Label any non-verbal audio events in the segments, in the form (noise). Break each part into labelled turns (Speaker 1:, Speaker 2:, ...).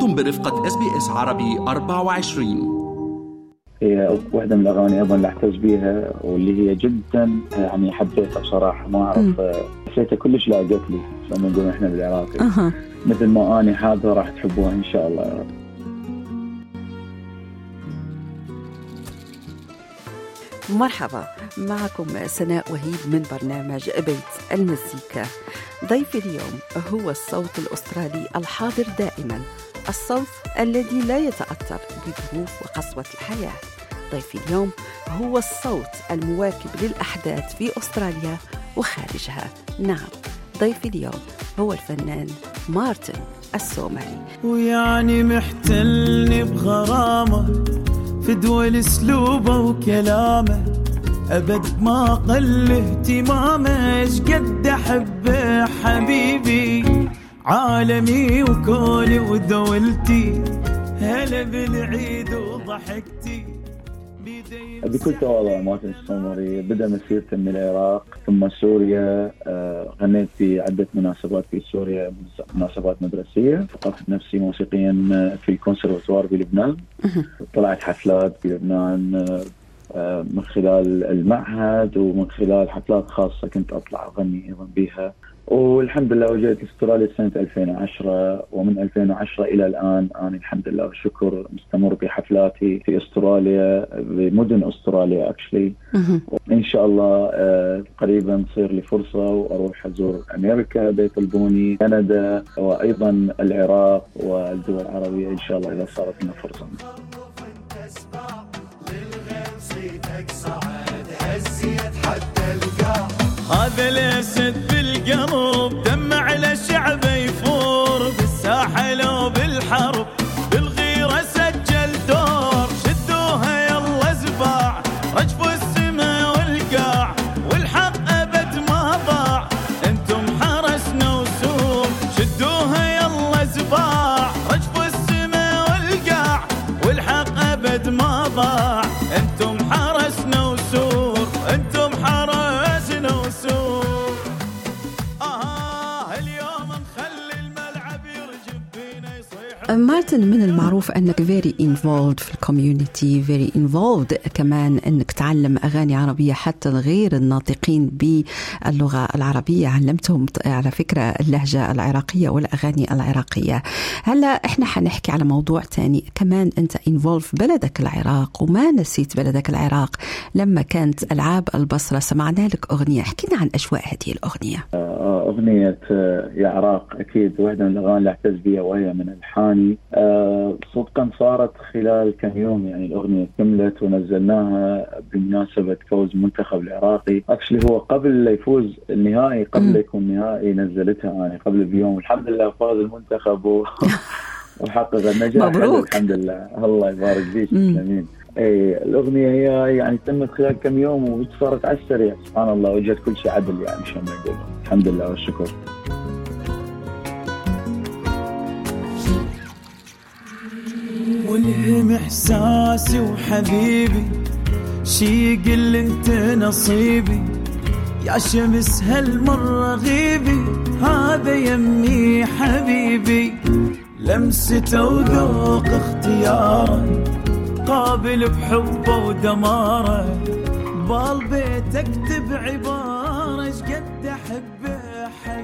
Speaker 1: أنتم برفقة SBS عربي 24
Speaker 2: هي واحدة من الأغاني أيضا اللي أعتز بيها واللي هي جدا يعني حبيتها بصراحة ما أعرف حسيتها كلش لاقت لي لما نقول إحنا بالعراقي.
Speaker 3: أها.
Speaker 2: مثل ما أنا حابة راح تحبوها إن شاء الله. يا رب
Speaker 3: مرحبا معكم سناء وهيب من برنامج بيت المزيكا. ضيفي اليوم هو الصوت الأسترالي الحاضر دائما. الصوت الذي لا يتأثر بظروف وقسوة الحياة. ضيفي اليوم هو الصوت المواكب للأحداث في أستراليا وخارجها. نعم ضيفي اليوم هو الفنان مارتن السومري.
Speaker 4: ويعني محتلني بغرامة فدوى أسلوبه وكلامه. أبد ما قل اهتمامه إيش قد أحبه حبيبي. عالمي وكوني ودولتي هلا بالعيد وضحكتي.
Speaker 2: بكل تواضع مارتن السومري بدأ مسيرته من العراق ثم سوريا آه، غنيت في عدة مناسبات في سوريا مناسبات مدرسية. ثقفت نفسي موسيقيا في الكونسرفتوار بلبنان طلعت حفلات في لبنان آه، آه، من خلال المعهد ومن خلال حفلات خاصة كنت أطلع أغني أيضا بها والحمد لله وجيت أستراليا سنة 2010 ومن 2010 إلى الآن أنا الحمد لله والشكر مستمر بحفلاتي في أستراليا بمدن أستراليا اكشلي ان شاء الله آه، قريبا تصير لي فرصة وأروح أزور أمريكا بيطلبوني كندا وأيضا العراق والدول العربية إن شاء الله إذا صارت لنا فرصة.
Speaker 4: هذا الأسد بالقلب دمع على الشعب يفور بالساحل وبالحرب بالغيرة سجل دور. شدوها يلا زباع رجفوا السما والقاع والحق أبد ما ضاع. أنتم حرسنا وسور شدوها يلا زباع رجفوا السما والقاع والحق أبد ما ضاع.
Speaker 3: من المعروف أنك very involved في ال community very involved كمان أنك تعلم أغاني عربية حتى غير الناطقين باللغة العربية. علمتهم على فكرة اللهجة العراقية والأغاني العراقية. هلا إحنا حنحكي على موضوع تاني. كمان أنت involved بلدك العراق وما نسيت بلدك العراق. لما كانت ألعاب البصرة سمعنا لك أغنية. احكينا عن أجواء هذه الأغنية.
Speaker 2: آه، أغنية آه، يا عراق أكيد واحدة من الأغاني اللي أعتز بها وهي من ألحاني. آه، صدقا صارت خلال كم يوم يعني الأغنية كملت ونزلناها بمناسبة فوز المنتخب العراقي. اكشلي هو قبل لا يفوز النهائي قبل. لا يكون نهائي نزلتها يعني قبل بيوم. الحمد لله فاز المنتخب و... (laughs) وحقق النجاح.
Speaker 3: مبروك.
Speaker 2: الحمد لله. الله يبارك فيك. تسلمين اي الأغنية هي يعني تمت خلال كم يوم وصارت على السريع. سبحان الله وجدت كل شيء عدل يعني شلون ما الحمد لله والشكر.
Speaker 4: إحساسي وحبيبي شي يقل أنت نصيبي. يا شمس هالمرة غيبي هذا يمي حبيبي. لمسته وذوق اختياره قابل بحبه ودماره بال بيتك اكتب عبارة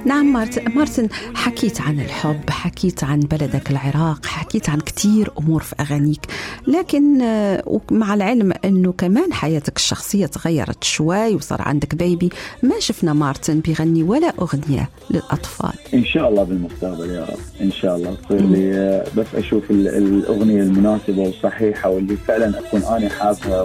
Speaker 3: نعم مارتن, مارتن حكيت عن الحب حكيت عن بلدك العراق حكيت عن كتير أمور في أغانيك لكن آه، مع العلم أنه كمان حياتك الشخصية تغيرت شوي وصار عندك بيبي ما شفنا مارتن بيغني ولا أغنية للأطفال.
Speaker 2: إن شاء الله بالمستقبل يا رب إن شاء الله تصير لي آه، بس أشوف ال- الأغنية المناسبة والصحيحه واللي فعلا أكون أنا حابها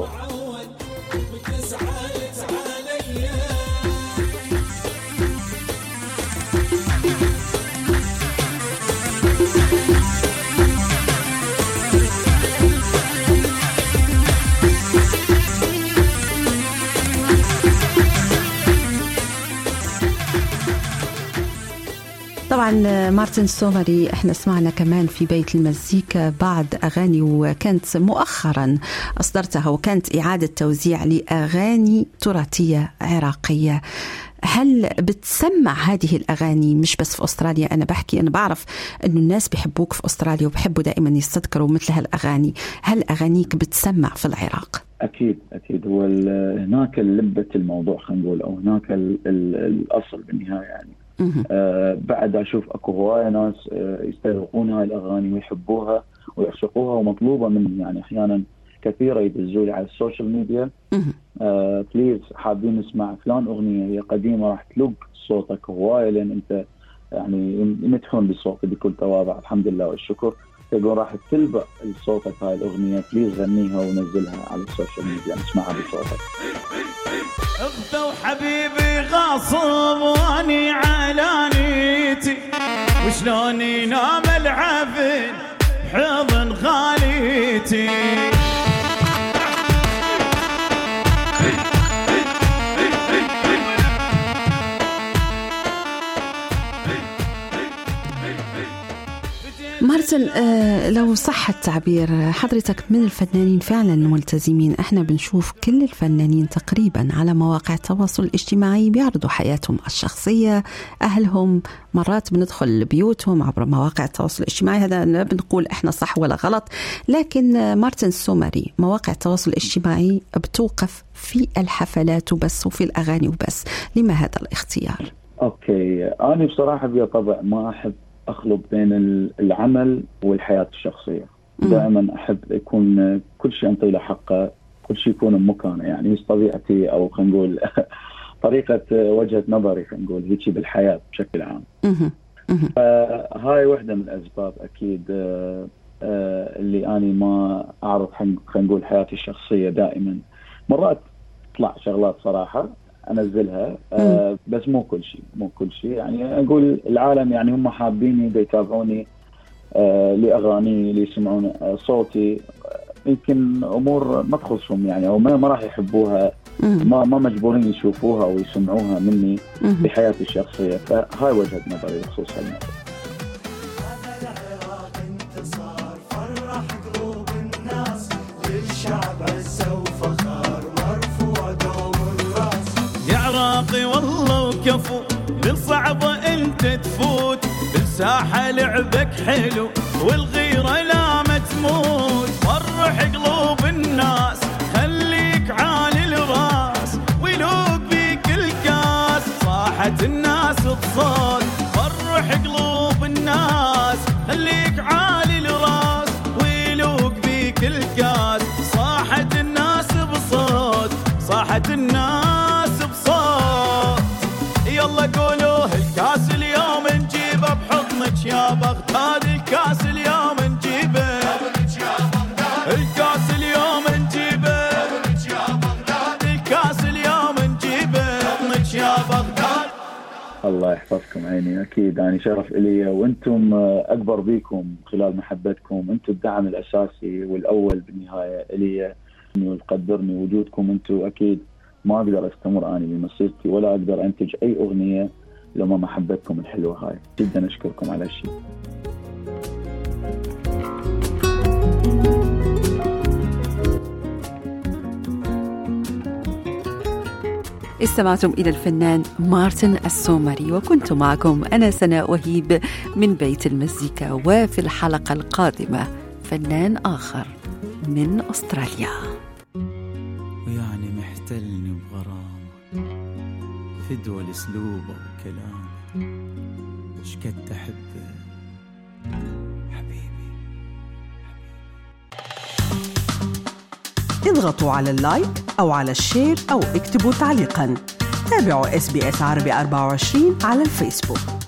Speaker 3: طبعا مارتن سومري إحنا سمعنا كمان في بيت المزيكا بعض أغاني وكانت مؤخرا أصدرتها وكانت إعادة توزيع لأغاني تراثية عراقية. هل بتسمع هذه الأغاني؟ مش بس في أستراليا أنا بحكي أنا بعرف أنه الناس بيحبوك في أستراليا وبحبوا دائما يستذكروا مثل هالأغاني. هل أغانيك بتسمع في العراق؟
Speaker 2: أكيد أكيد. هو هناك لبه الموضوع خلينا نقول أو هناك ال ال الأصل بالنهاية يعني. آه بعد أشوف أكو هواية ناس آه يستذوقون هاي الأغاني ويحبوها ويعشقوها ومطلوبة مني يعني أحيانا كثيرة يدزوا لي على ال social media. آه please حابين نسمع فلان أغنية هي قديمة راح تلبق صوتك. هواية لأن أنت يعني يمدحون بصوتي بكل تواضع. الحمد لله والشكر. يقول راح تلبق صوتك هاي الأغنية. please غنيها ونزلها على ال social media. نسمعها بصوتك.
Speaker 4: اخذوا حبيبي غاصب واني على نيتي. وشلون ينام العفن حضن خاليتي.
Speaker 3: مارتن آه، لو صح التعبير حضرتك من الفنانين فعلا الملتزمين إحنا بنشوف كل الفنانين تقريبا على مواقع التواصل الاجتماعي بيعرضوا حياتهم الشخصية أهلهم مرات بندخل بيوتهم عبر مواقع التواصل الاجتماعي. هذا لا بنقول إحنا صح ولا غلط لكن مارتن السومري مواقع التواصل الاجتماعي بتوقف في الحفلات وبس وفي الأغاني وبس. لما هذا الاختيار؟
Speaker 2: okay أنا بصراحة بطبع ما أحب اخلط بين العمل والحياة الشخصية. دائما أحب يكون كل شيء انطي له حقه كل شيء يكون بمكانه. يعني طبيعتي أو خلينا نقول (laughs) طريقة وجهة نظري خلينا نقول هيك بالحياة بشكل عام. فهاي واحدة من الأسباب أكيد آه، آه، اللي أني ما أعرف خلينا نقول حياتي الشخصية دائما. مرات تطلع شغلات صراحة أنزلها. آه بس مو كل شيء مو كل شيء. يعني أقول العالم يعني هم حابيني يتابعوني آه لأغاني ليسمعون آه صوتي. يمكن أمور ما تخصهم يعني أو ما, ما راح يحبوها ما ما مجبورين يشوفوها أو يسمعوها مني بحياتي الشخصية. فهاي وجهة نظري بخصوص هالموضوع
Speaker 4: بالصعبة انت تفوت بالساحة لعبك حلو والغيرة لا ما تموت. فرح قلوب الناس خليك عالي الراس ولوق بيك الكاس. صاحة الناس بصوت فرح قلوب الناس خليك عالي الراس ولوق بيك الكاس. صاحة الناس بصوت صاحة الناس
Speaker 2: الله يحفظكم عيني. أكيد يعني شرف إلي وأنتم أكبر بيكم خلال محبتكم. أنتم الدعم الأساسي والأول بالنهاية إلي. وتقدرني وجودكم. أنتم أكيد ما أقدر أستمر اني بمسيرتي ولا أقدر أنتج أي أغنية لما محبتكم الحلوة هاي. جدا أشكركم على هالشيء
Speaker 3: استمعتم إلى الفنان مارتن السومري وكنت معكم أنا سناء وهيب من بيت المزيكا وفي الحلقة القادمة فنان آخر من أستراليا.
Speaker 4: ويعني محتلني بغرامة فدوى الأسلوب وكلامه شكد أحبه حبيبي.
Speaker 5: اضغطوا على ال like أو على ال share أو اكتبوا تعليقا. تابعوا SBS عربي 24 على الفيسبوك.